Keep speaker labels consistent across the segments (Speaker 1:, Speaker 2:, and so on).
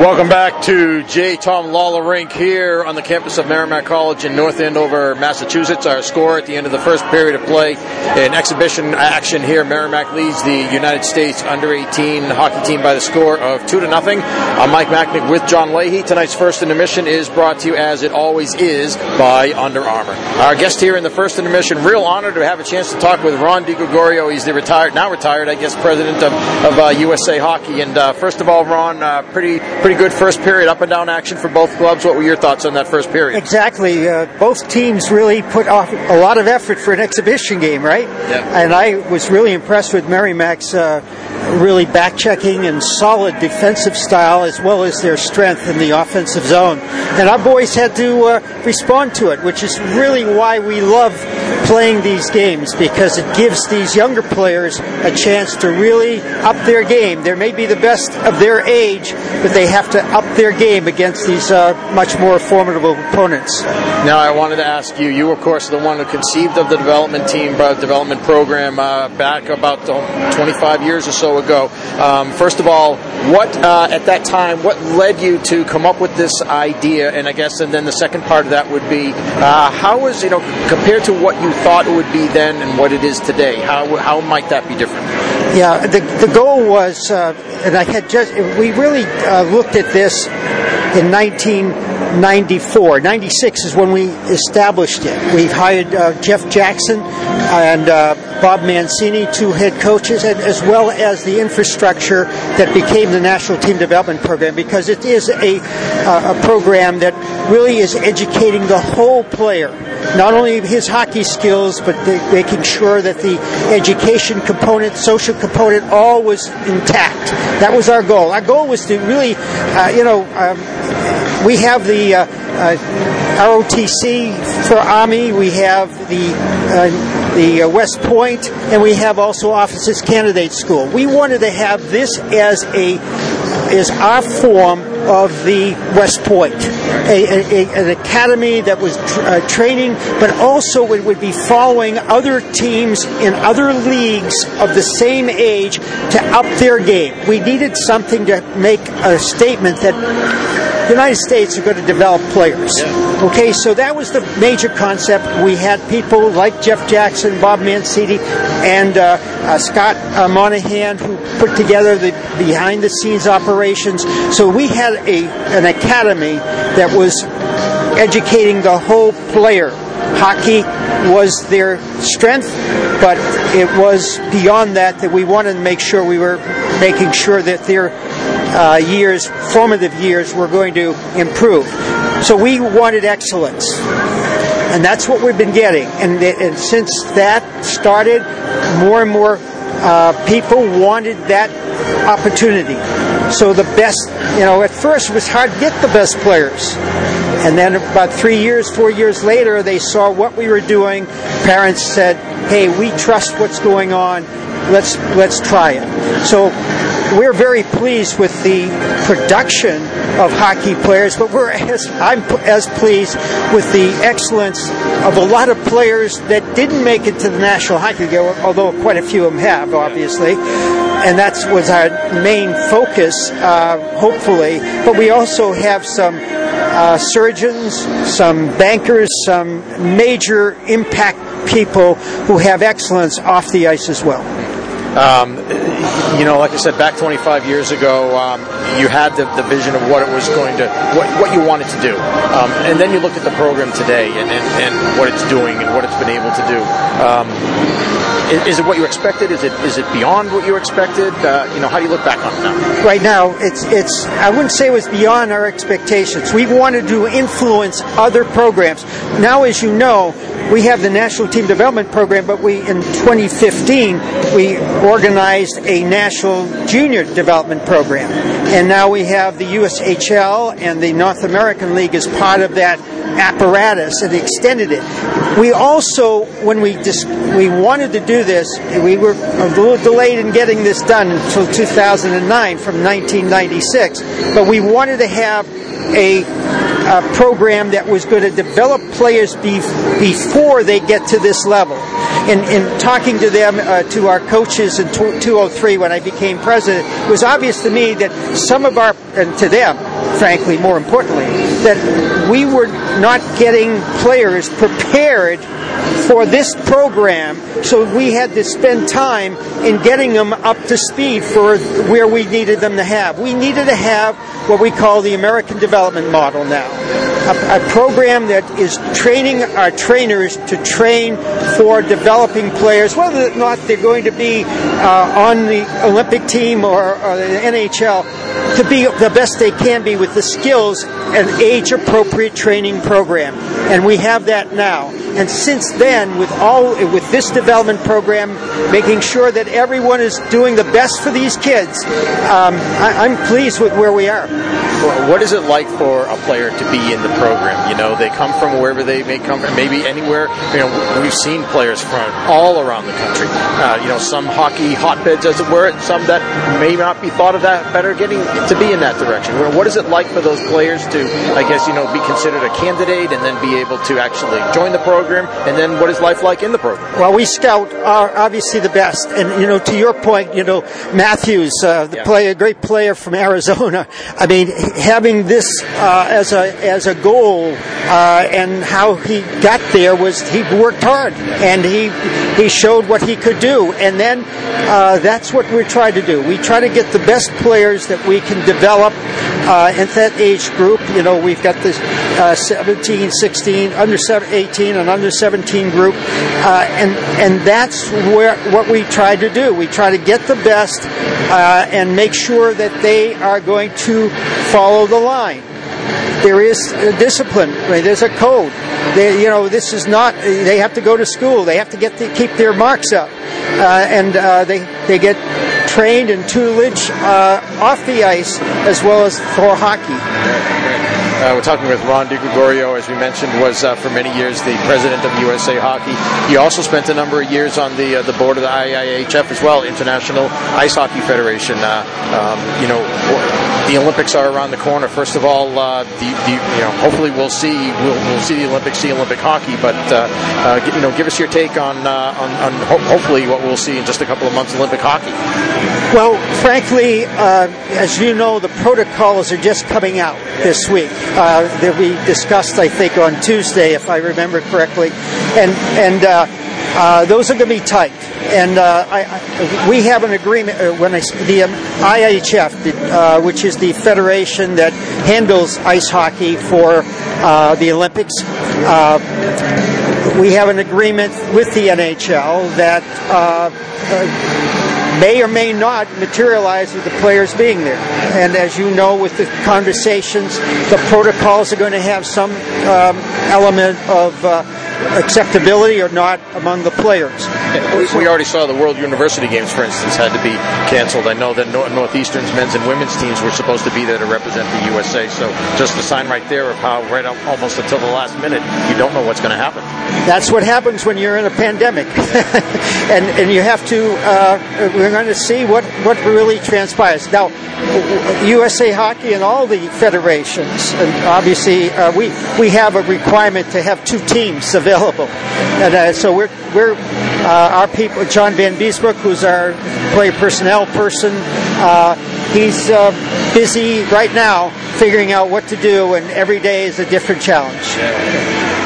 Speaker 1: Welcome back to J. Thom Lawler Rink here on the campus of Merrimack College in North Andover, Massachusetts. Our score at the end of the first period of play in exhibition action here. Merrimack leads the United States under 18 hockey team by the score of 2 to nothing. I'm Mike Machnik with John Leahy. Tonight's first intermission is brought to you as it always is by Under Armour. Our guest here in the first intermission, real honor to have a chance to talk with Ron DeGregorio. He's the retired, now retired, I guess, president of, of uh, USA Hockey. And uh, first of all, Ron, uh, pretty pretty good first period, up and down action for both clubs. What were your thoughts on that first period?
Speaker 2: Exactly. Uh, both teams really put off a lot of effort for an exhibition game, right?
Speaker 1: Yeah.
Speaker 2: And I was really impressed with Merrimack's uh, really back checking and solid defensive style as well as their strength in the offensive zone. And our boys had to uh, respond to it, which is really why we love playing these games because it gives these younger players a chance to really up their game. They may be the best of their age, but they have to up their game against these uh, much more formidable opponents.
Speaker 1: Now, I wanted to ask you. You, of course, are the one who conceived of the development team, uh, development program uh, back about uh, 25 years or so ago. Um, first of all, what uh, at that time, what led you to come up with this idea? And I guess, and then the second part of that would be, uh, how was you know compared to what you thought it would be then and what it is today? How how might that be different?
Speaker 2: Yeah, the, the goal was, uh, and I had just, we really uh, looked at this in 1994. 96 is when we established it. We hired uh, Jeff Jackson and uh, Bob Mancini, two head coaches, and as well as the infrastructure that became the National Team Development Program because it is a, uh, a program that really is educating the whole player not only his hockey skills, but the, making sure that the education component, social component, all was intact. That was our goal. Our goal was to really, uh, you know, um, we have the uh, uh, ROTC for Army, we have the uh, the uh, West Point, and we have also Officers Candidate School. We wanted to have this as a is our form of the West Point, a, a, an academy that was uh, training, but also it would be following other teams in other leagues of the same age to up their game. We needed something to make a statement that the United States are going to develop players. Okay, so that was the major concept. We had people like Jeff Jackson, Bob Mancini, and uh, uh, Scott uh, Monaghan who put together the behind the scenes operations. So we had a an academy that was educating the whole player. Hockey was their strength, but it was beyond that that we wanted to make sure we were making sure that their uh, years, formative years, were going to improve. So we wanted excellence. And that's what we've been getting. And, and since that started, more and more uh, people wanted that opportunity. So the best, you know, at first it was hard to get the best players. And then about three years, four years later, they saw what we were doing. Parents said, "Hey, we trust what's going on. Let's let's try it." So we're very pleased with the production of hockey players, but we're as I'm as pleased with the excellence of a lot of players that didn't make it to the National Hockey League, although quite a few of them have, obviously. And that was our main focus, uh, hopefully. But we also have some uh, surgeons, some bankers, some major impact people who have excellence off the ice as well.
Speaker 1: Um, you know, like I said, back 25 years ago, um, you had the, the, vision of what it was going to, what, what you wanted to do. Um, and then you look at the program today and, and, and, what it's doing and what it's been able to do. Um, is, is, it what you expected? Is it is it beyond what you expected? Uh, you know, how do you look back on it now?
Speaker 2: Right now, it's it's. I wouldn't say it was beyond our expectations. We wanted to influence other programs. Now, as you know, we have the National Team Development Program, but we in 2015 we organized a National Junior Development Program, and now we have the USHL and the North American League as part of that apparatus and extended it. We also, when we dis- we wanted to do this, we were a little delayed in getting this done until 2009 from 1996, but we wanted to have a, a program that was going to develop players be- before they get to this level. In, in talking to them, uh, to our coaches in 2003 when I became president, it was obvious to me that some of our, and to them, frankly, more importantly, that we were not getting players prepared for this program, so we had to spend time in getting them up to speed for where we needed them to have. We needed to have what we call the American Development Model now. A, a, program that is training our trainers to train for developing players, whether or not they're going to be uh, on the Olympic team or, or the NHL, to be the best they can be with the skills and age appropriate training program. And we have that now. And since then, with all with this development program, making sure that everyone is doing the best for these kids, um, I, am pleased with where we are.
Speaker 1: What is it like for a player to be in the program? You know, they come from wherever they may come from, maybe anywhere. You know, we've seen players from all around the country. Uh, you know, some hockey hotbeds, as it were, some that may not be thought of that better getting to be in that direction. What is it like for those players to, I guess, you know, be considered a candidate and then be able to actually join the program? And then what is life like in the program?
Speaker 2: Well, we scout are obviously the best, and you know, to your point, you know, Matthews, uh, the yeah. player, great player from Arizona. I mean having this uh, as a as a goal uh, and how he got there was he worked hard and he he showed what he could do and then uh, that's what we try to do we try to get the best players that we can develop uh, in that age group you know we've got the uh, 17 16 under 18 and under 17 group uh, and and that's where what we try to do we try to get the best and make sure that they are going to follow the line. There is a discipline. There's a code. They, you know, this is not. They have to go to school. They have to get to keep their marks up, uh, and uh, they they get trained in tutelage uh, off the ice as well as for hockey.
Speaker 1: Uh, we're talking with Ron DeGregorio, as we mentioned, was uh, for many years the president of USA Hockey. He also spent a number of years on the uh, the board of the IIHF as well, International Ice Hockey Federation. Uh, um, you know, the Olympics are around the corner. First of all, uh, the, the, you know, hopefully we'll see we'll, we'll, see the Olympics, see Olympic hockey. But uh, you know, give us your take on on, on ho- hopefully what we'll see in just a couple of months, Olympic hockey.
Speaker 2: Well, frankly, as you know, the protocols are just coming out this week uh, that we discussed, I think, on Tuesday, if I remember correctly, and and uh, uh, those are going to be tight. And uh, I, I, we have an agreement uh, when I, the um, IIHF, the, uh, which is the federation that handles ice hockey for the Olympics. we have an agreement with the NHL that may or may not materialize with the players being there. And as you know, with the conversations, the protocols are going to have some um, element of uh, acceptability or not among the players.
Speaker 1: We already saw the World University Games, for instance, had to be canceled. I know that Northeastern's men's and women's teams were supposed to be there to represent the USA. So just a sign right there of how right up almost until the last minute, you don't know what's going to happen.
Speaker 2: That's what happens when you're in a pandemic, and and you have to. Uh, we're going to see what what really transpires now. USA Hockey and all the federations, and obviously uh, we we have a requirement to have two teams available, and uh, so we're we're uh, our people. John Vanbiesbrouck, who's our player personnel person, uh, he's uh, busy right now figuring out what to do, and every day is a different challenge.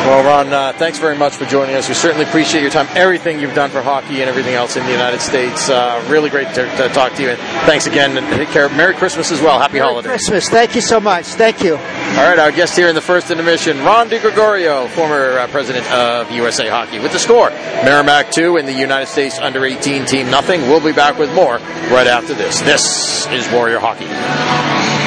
Speaker 1: Well, Ron, uh, thanks very much for joining us. We certainly appreciate your time, everything you've done for hockey and everything else in the United States. Uh, really great to, to, talk to you. And thanks again. And take care. Merry Christmas as well. Happy
Speaker 2: Merry
Speaker 1: holidays.
Speaker 2: Christmas. Thank you so much. Thank you.
Speaker 1: All right, our guest here in the first intermission, Ron DeGregorio, former uh, president of USA Hockey. With the score, Merrimack 2 and the United States under 18 team nothing. We'll be back with more right after this. This is Warrior Hockey.